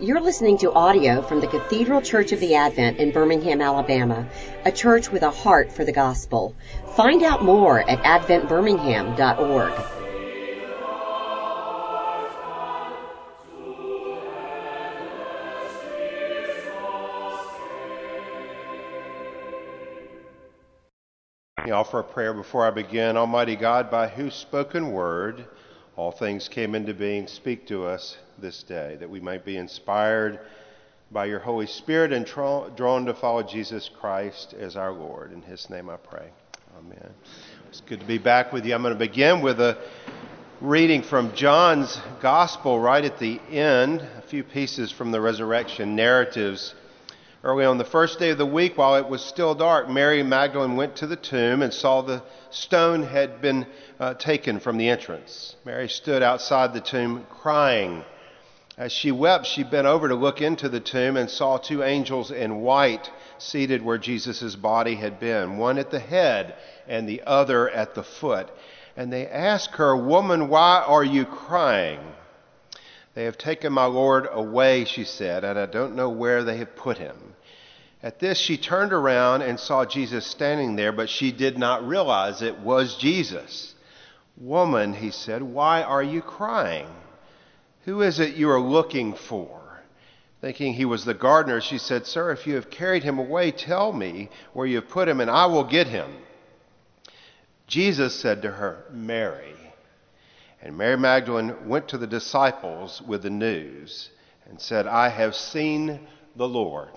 You're listening to audio from the Cathedral Church of the Advent in Birmingham, Alabama, a church with a heart for the gospel. Find out more at adventbirmingham.org. I offer a prayer before I begin. Almighty God, by whose spoken word all things came into being, speak to us this day, that we might be inspired by your Holy Spirit and drawn to follow Jesus Christ as our Lord. In his name I pray. Amen. It's good to be back with you. I'm going to begin with a reading from John's Gospel right at the end, a few pieces from the resurrection narratives Early on the first day of the week, while it was still dark, Mary Magdalene went to the tomb and saw the stone had been uh, taken from the entrance. Mary stood outside the tomb crying. As she wept, she bent over to look into the tomb and saw two angels in white seated where Jesus' body had been, one at the head and the other at the foot. And they asked her, Woman, why are you crying? They have taken my Lord away, she said, and I don't know where they have put him. At this, she turned around and saw Jesus standing there, but she did not realize it was Jesus. Woman, he said, why are you crying? Who is it you are looking for? Thinking he was the gardener, she said, Sir, if you have carried him away, tell me where you have put him, and I will get him. Jesus said to her, Mary. And Mary Magdalene went to the disciples with the news and said, I have seen the Lord.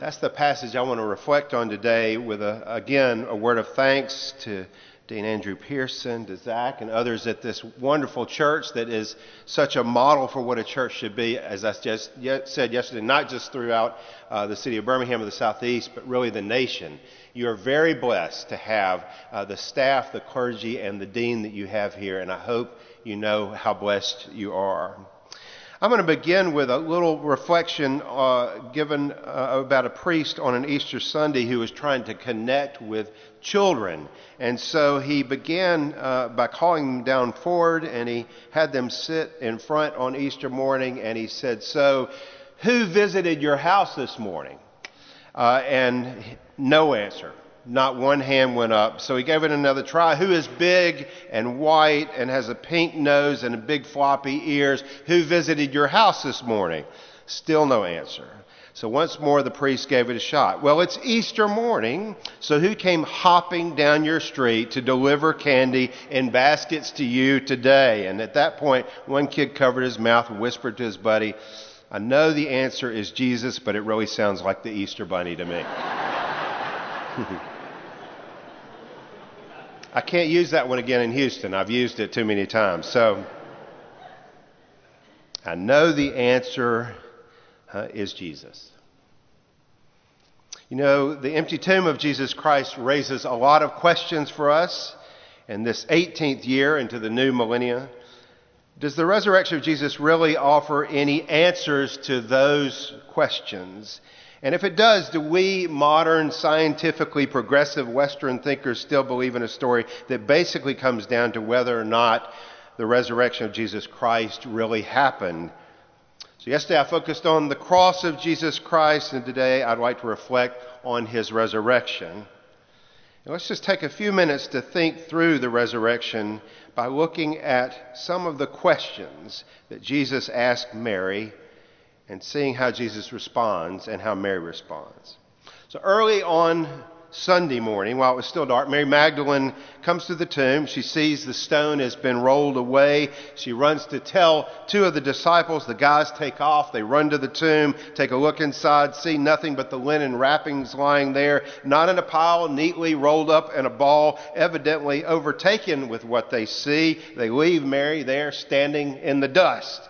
That's the passage I want to reflect on today with, a, again, a word of thanks to Dean Andrew Pearson, to Zach, and others at this wonderful church that is such a model for what a church should be, as I just said yesterday, not just throughout uh, the city of Birmingham or the Southeast, but really the nation. You are very blessed to have uh, the staff, the clergy, and the dean that you have here, and I hope you know how blessed you are. I'm going to begin with a little reflection uh, given uh, about a priest on an Easter Sunday who was trying to connect with children. And so he began uh, by calling them down forward and he had them sit in front on Easter morning and he said, So, who visited your house this morning? Uh, and no answer. Not one hand went up. So he gave it another try. Who is big and white and has a pink nose and big floppy ears? Who visited your house this morning? Still no answer. So once more the priest gave it a shot. Well, it's Easter morning, so who came hopping down your street to deliver candy in baskets to you today? And at that point, one kid covered his mouth and whispered to his buddy, I know the answer is Jesus, but it really sounds like the Easter bunny to me. I can't use that one again in Houston. I've used it too many times. So I know the answer uh, is Jesus. You know, the empty tomb of Jesus Christ raises a lot of questions for us in this 18th year into the new millennia. Does the resurrection of Jesus really offer any answers to those questions? And if it does, do we modern, scientifically progressive Western thinkers still believe in a story that basically comes down to whether or not the resurrection of Jesus Christ really happened? So, yesterday I focused on the cross of Jesus Christ, and today I'd like to reflect on his resurrection. let's just take a few minutes to think through the resurrection by looking at some of the questions that Jesus asked Mary and seeing how Jesus responds and how Mary responds. So early on Sunday morning, while it was still dark, Mary Magdalene comes to the tomb. She sees the stone has been rolled away. She runs to tell two of the disciples. The guys take off. They run to the tomb, take a look inside, see nothing but the linen wrappings lying there, not in a pile, neatly rolled up in a ball, evidently overtaken with what they see. They leave Mary there standing in the dust.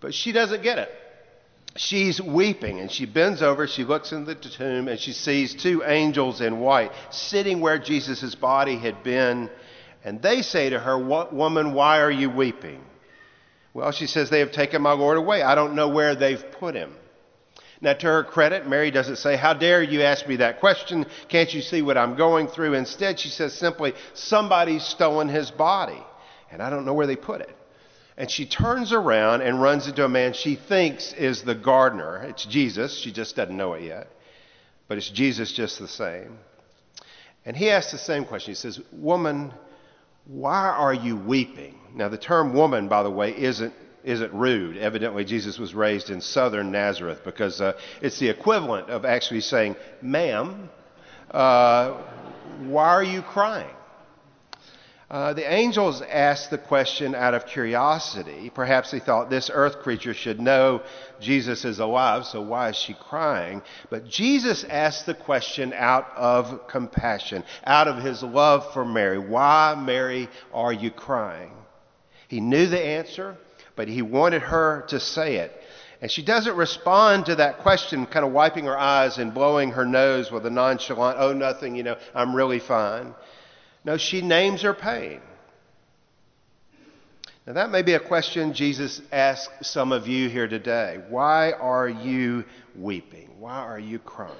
But she doesn't get it she's weeping and she bends over, she looks in the tomb, and she sees two angels in white sitting where Jesus' body had been. And they say to her, What Woman, why are you weeping? Well, she says, They have taken my Lord away. I don't know where they've put him. Now, to her credit, Mary doesn't say, How dare you ask me that question? Can't you see what I'm going through? Instead, she says simply, Somebody's stolen his body, and I don't know where they put it. And she turns around and runs into a man she thinks is the gardener. It's Jesus. She just doesn't know it yet. But it's Jesus just the same. And he asks the same question. He says, Woman, why are you weeping? Now, the term woman, by the way, isn't, isn't rude. Evidently, Jesus was raised in southern Nazareth because uh, it's the equivalent of actually saying, Ma'am, uh, why are you crying? Uh, the angels asked the question out of curiosity. Perhaps they thought this earth creature should know Jesus is alive, so why is she crying? But Jesus asked the question out of compassion, out of his love for Mary. Why, Mary, are you crying? He knew the answer, but he wanted her to say it. And she doesn't respond to that question, kind of wiping her eyes and blowing her nose with a nonchalant, oh, nothing, you know, I'm really fine. No, she names her pain. Now, that may be a question Jesus asks some of you here today. Why are you weeping? Why are you crying?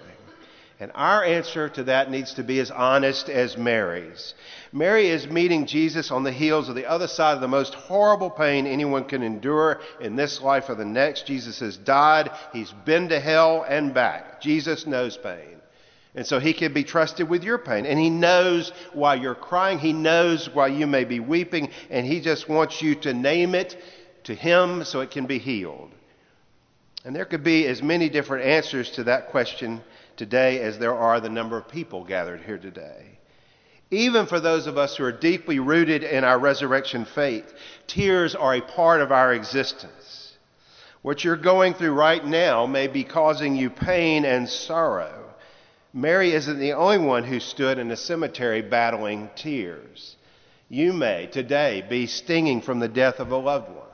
And our answer to that needs to be as honest as Mary's. Mary is meeting Jesus on the heels of the other side of the most horrible pain anyone can endure in this life or the next. Jesus has died, he's been to hell and back. Jesus knows pain. And so he can be trusted with your pain. And he knows why you're crying. He knows why you may be weeping. And he just wants you to name it to him so it can be healed. And there could be as many different answers to that question today as there are the number of people gathered here today. Even for those of us who are deeply rooted in our resurrection faith, tears are a part of our existence. What you're going through right now may be causing you pain and sorrow. Mary isn't the only one who stood in a cemetery battling tears. You may today be stinging from the death of a loved one.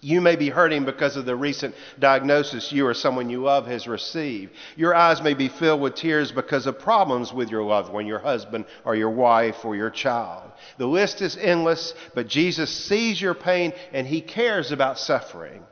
You may be hurting because of the recent diagnosis you or someone you love has received. Your eyes may be filled with tears because of problems with your loved one, your husband or your wife or your child. The list is endless, but Jesus sees your pain and he cares about suffering.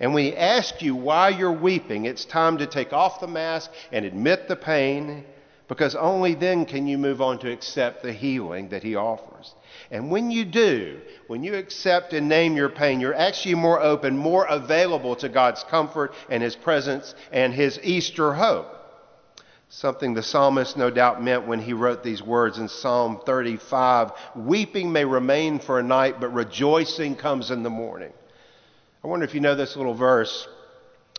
And when he asks you why you're weeping, it's time to take off the mask and admit the pain, because only then can you move on to accept the healing that he offers. And when you do, when you accept and name your pain, you're actually more open, more available to God's comfort and his presence and his Easter hope. Something the psalmist no doubt meant when he wrote these words in Psalm 35 Weeping may remain for a night, but rejoicing comes in the morning. I wonder if you know this little verse.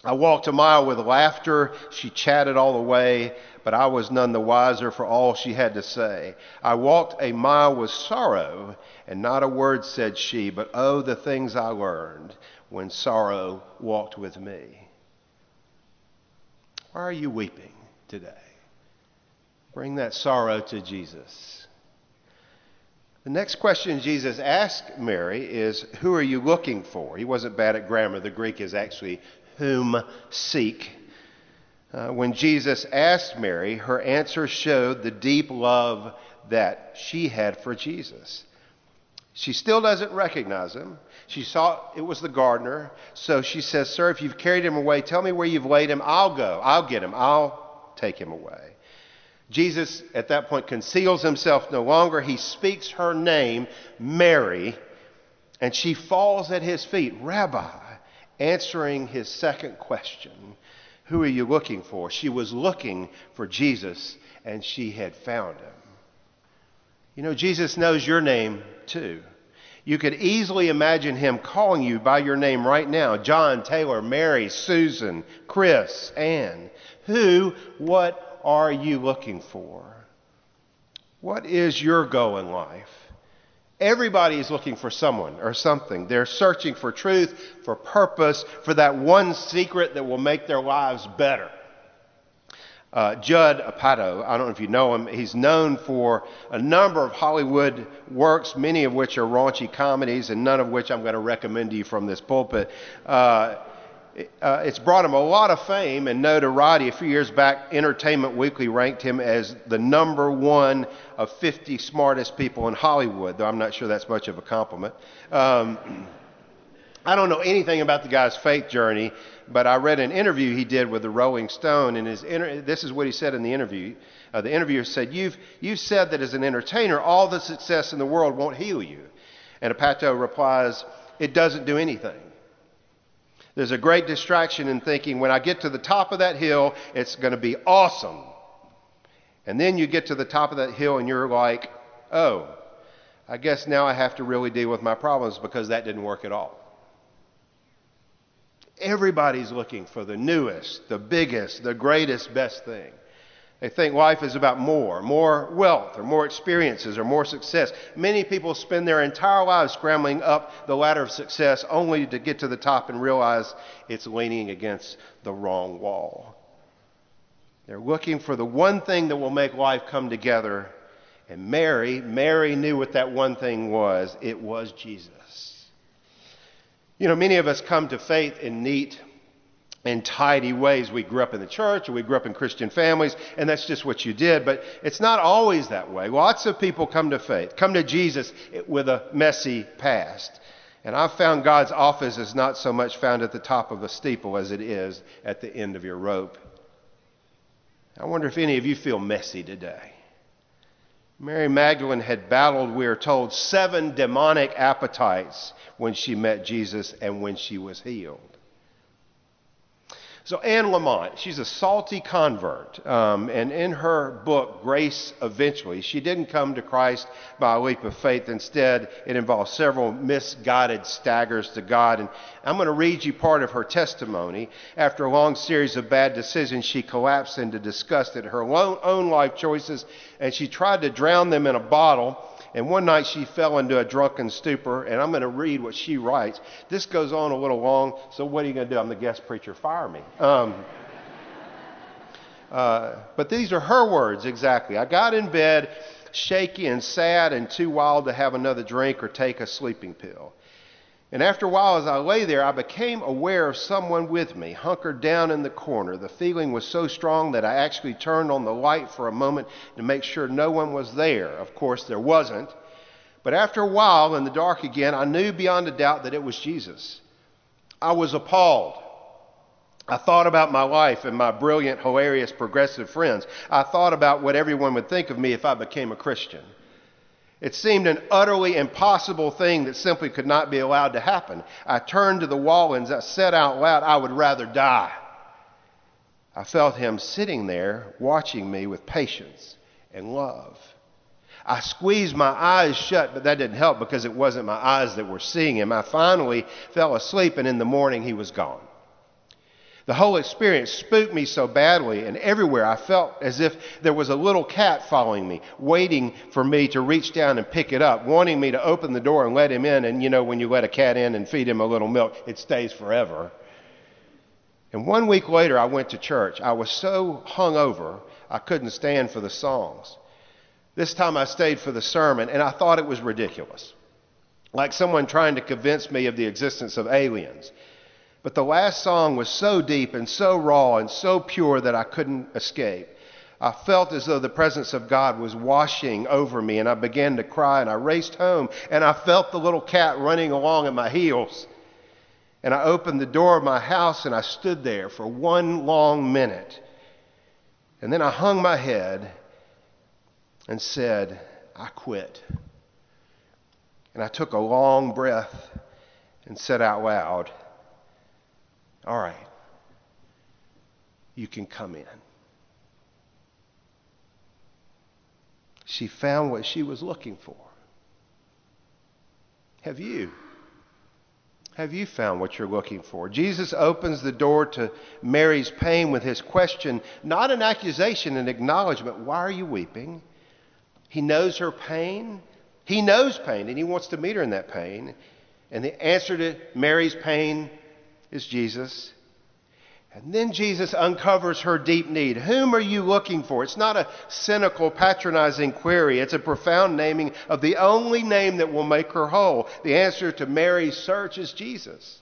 I walked a mile with laughter. She chatted all the way, but I was none the wiser for all she had to say. I walked a mile with sorrow, and not a word said she, but oh, the things I learned when sorrow walked with me. Why are you weeping today? Bring that sorrow to Jesus. The next question Jesus asked Mary is, Who are you looking for? He wasn't bad at grammar. The Greek is actually, Whom seek. Uh, when Jesus asked Mary, her answer showed the deep love that she had for Jesus. She still doesn't recognize him. She saw it was the gardener. So she says, Sir, if you've carried him away, tell me where you've laid him. I'll go. I'll get him. I'll take him away. Jesus, at that point, conceals himself no longer. He speaks her name, Mary, and she falls at his feet, Rabbi, answering his second question Who are you looking for? She was looking for Jesus, and she had found him. You know, Jesus knows your name too. You could easily imagine him calling you by your name right now John, Taylor, Mary, Susan, Chris, Ann. Who, what, are you looking for? What is your goal in life? Everybody is looking for someone or something. They're searching for truth, for purpose, for that one secret that will make their lives better. Uh, Judd Apatow, I don't know if you know him, he's known for a number of Hollywood works, many of which are raunchy comedies, and none of which I'm going to recommend to you from this pulpit. Uh, uh, it's brought him a lot of fame and notoriety. A few years back, Entertainment Weekly ranked him as the number one of 50 smartest people in Hollywood, though I'm not sure that's much of a compliment. Um, I don't know anything about the guy's faith journey, but I read an interview he did with the Rolling Stone, and his inter- this is what he said in the interview. Uh, the interviewer said, you've, you've said that as an entertainer, all the success in the world won't heal you. And Apatow replies, it doesn't do anything. There's a great distraction in thinking when I get to the top of that hill, it's going to be awesome. And then you get to the top of that hill and you're like, oh, I guess now I have to really deal with my problems because that didn't work at all. Everybody's looking for the newest, the biggest, the greatest, best thing. They think life is about more, more wealth, or more experiences, or more success. Many people spend their entire lives scrambling up the ladder of success only to get to the top and realize it's leaning against the wrong wall. They're looking for the one thing that will make life come together. And Mary, Mary knew what that one thing was. It was Jesus. You know, many of us come to faith in neat and tidy ways. We grew up in the church or we grew up in Christian families, and that's just what you did. But it's not always that way. Lots of people come to faith, come to Jesus with a messy past. And I've found God's office is not so much found at the top of a steeple as it is at the end of your rope. I wonder if any of you feel messy today. Mary Magdalene had battled, we are told, seven demonic appetites when she met Jesus and when she was healed. So, Anne Lamott, she's a salty convert. Um, and in her book, Grace Eventually, she didn't come to Christ by a leap of faith. Instead, it involves several misguided staggers to God. And I'm going to read you part of her testimony. After a long series of bad decisions, she collapsed into disgust at her own life choices, and she tried to drown them in a bottle and one night she fell into a drunken stupor, and I'm going to read what she writes. This goes on a little long, so what are you going to do? I'm the guest preacher. Fire me. Um, uh, but these are her words exactly. I got in bed shaky and sad and too wild to have another drink or take a sleeping pill. And after a while, as I lay there, I became aware of someone with me, hunkered down in the corner. The feeling was so strong that I actually turned on the light for a moment to make sure no one was there. Of course, there wasn't. But after a while, in the dark again, I knew beyond a doubt that it was Jesus. I was appalled. I thought about my life and my brilliant, hilarious, progressive friends. I thought about what everyone would think of me if I became a Christian. It seemed an utterly impossible thing that simply could not be allowed to happen. I turned to the wall and I said out loud, I would rather die. I felt him sitting there watching me with patience and love. I squeezed my eyes shut, but that didn't help because it wasn't my eyes that were seeing him. I finally fell asleep, and in the morning he was gone. The whole experience spooked me so badly, and everywhere I felt as if there was a little cat following me, waiting for me to reach down and pick it up, wanting me to open the door and let him in. And you know, when you let a cat in and feed him a little milk, it stays forever. And one week later, I went to church. I was so hungover, I couldn't stand for the songs. This time I stayed for the sermon, and I thought it was ridiculous. Like someone trying to convince me of the existence of aliens. But the last song was so deep and so raw and so pure that I couldn't escape. I felt as though the presence of God was washing over me, and I began to cry, and I raced home, and I felt the little cat running along at my heels. And I opened the door of my house, and I stood there for one long minute. And then I hung my head and said, I quit. And I took a long breath and said out loud, all right, you can come in. She found what she was looking for. Have you? Have you found what you're looking for? Jesus opens the door to Mary's pain with his question, not an accusation, an acknowledgement. Why are you weeping? He knows her pain. He knows pain, and he wants to meet her in that pain. And the answer to Mary's pain is Jesus. And then Jesus uncovers her deep need. Whom are you looking for? It's not a cynical, patronizing query. It's a profound naming of the only name that will make her whole. The answer to Mary's search is Jesus.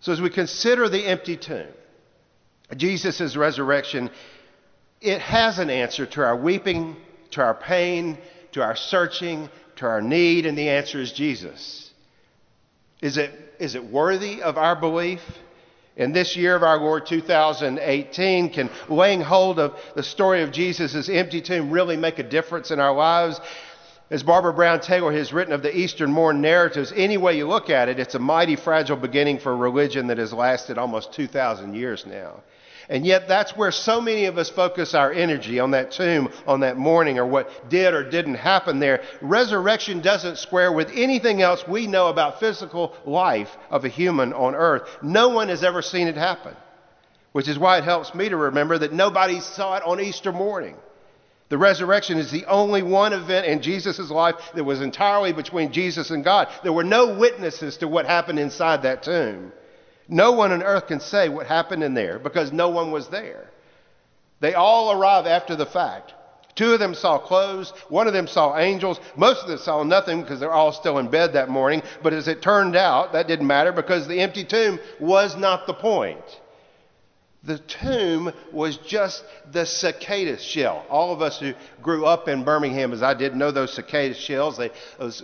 So as we consider the empty tomb, Jesus' resurrection, it has an answer to our weeping, to our pain, to our searching, to our need, and the answer is Jesus. Is it is it worthy of our belief? In this year of our Lord 2018, can laying hold of the story of Jesus' empty tomb really make a difference in our lives? As Barbara Brown Taylor has written of the Eastern Morn narratives, any way you look at it, it's a mighty fragile beginning for a religion that has lasted almost 2,000 years now. And yet, that's where so many of us focus our energy on that tomb, on that morning, or what did or didn't happen there. Resurrection doesn't square with anything else we know about physical life of a human on earth. No one has ever seen it happen, which is why it helps me to remember that nobody saw it on Easter morning. The resurrection is the only one event in Jesus' life that was entirely between Jesus and God. There were no witnesses to what happened inside that tomb. No one on earth can say what happened in there because no one was there. They all arrive after the fact. Two of them saw clothes, one of them saw angels. Most of them saw nothing because they're all still in bed that morning. But as it turned out, that didn't matter because the empty tomb was not the point. The tomb was just the cicada shell. All of us who grew up in Birmingham, as I did, know those cicada shells. They,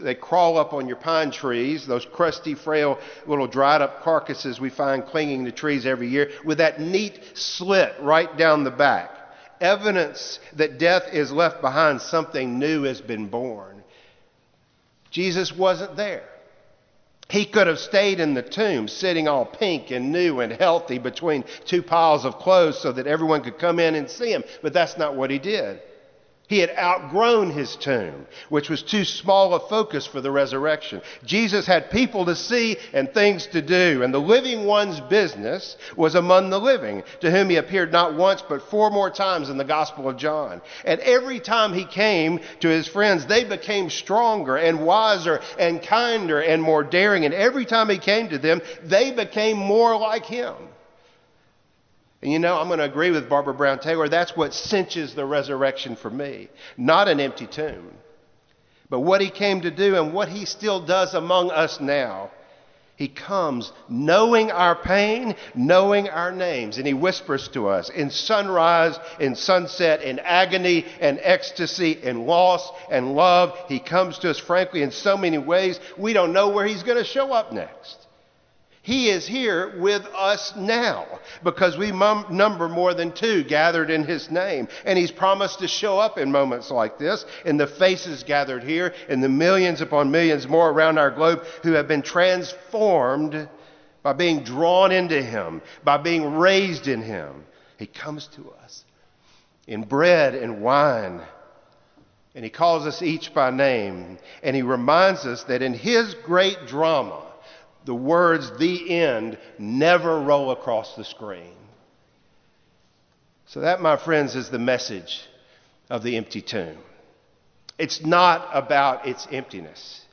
they crawl up on your pine trees, those crusty, frail, little dried up carcasses we find clinging to trees every year, with that neat slit right down the back. Evidence that death is left behind, something new has been born. Jesus wasn't there. He could have stayed in the tomb, sitting all pink and new and healthy between two piles of clothes so that everyone could come in and see him. But that's not what he did. He had outgrown his tomb, which was too small a focus for the resurrection. Jesus had people to see and things to do, and the living one's business was among the living, to whom he appeared not once but four more times in the Gospel of John. And every time he came to his friends, they became stronger and wiser and kinder and more daring. And every time he came to them, they became more like him. And you know, I'm going to agree with Barbara Brown Taylor. That's what cinches the resurrection for me. Not an empty tomb, but what he came to do and what he still does among us now. He comes knowing our pain, knowing our names, and he whispers to us in sunrise, in sunset, in agony and ecstasy, in loss and love. He comes to us, frankly, in so many ways, we don't know where he's going to show up next. He is here with us now because we number more than two gathered in His name. And He's promised to show up in moments like this, in the faces gathered here, in the millions upon millions more around our globe who have been transformed by being drawn into Him, by being raised in Him. He comes to us in bread and wine. And He calls us each by name. And He reminds us that in His great drama, the words the end never roll across the screen. So, that, my friends, is the message of the empty tomb. It's not about its emptiness,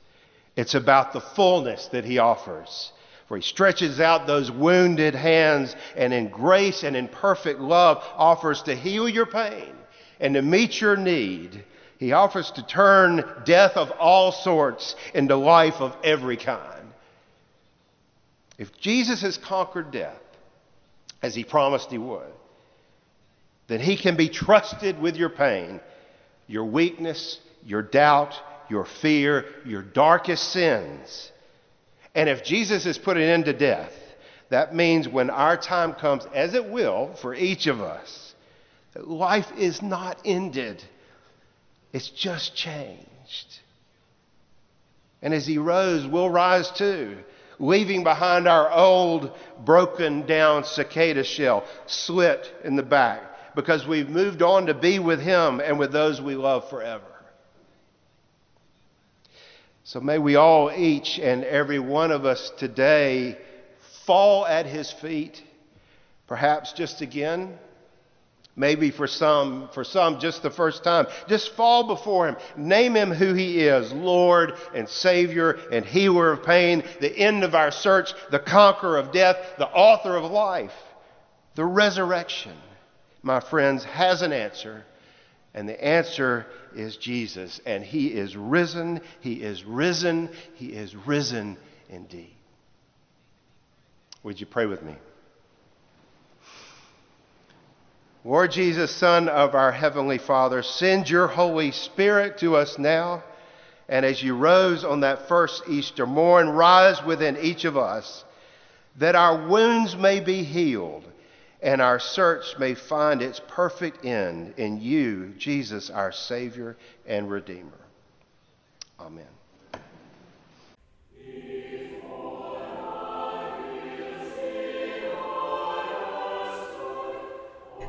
it's about the fullness that he offers. For he stretches out those wounded hands and in grace and in perfect love offers to heal your pain and to meet your need. He offers to turn death of all sorts into life of every kind. If Jesus has conquered death, as he promised he would, then he can be trusted with your pain, your weakness, your doubt, your fear, your darkest sins. And if Jesus has put an end to death, that means when our time comes, as it will for each of us, that life is not ended, it's just changed. And as he rose, we'll rise too leaving behind our old broken down cicada shell, slit in the back, because we've moved on to be with Him and with those we love forever. So may we all, each and every one of us today, fall at His feet, perhaps just again Maybe for some, for some, just the first time. Just fall before Him. Name Him who He is Lord and Savior and Healer of pain, the end of our search, the conqueror of death, the author of life. The resurrection, my friends, has an answer. And the answer is Jesus. And He is risen. He is risen. He is risen indeed. Would you pray with me? Lord Jesus, Son of our Heavenly Father, send your Holy Spirit to us now. And as you rose on that first Easter morn, rise within each of us that our wounds may be healed and our search may find its perfect end in you, Jesus, our Savior and Redeemer. Amen.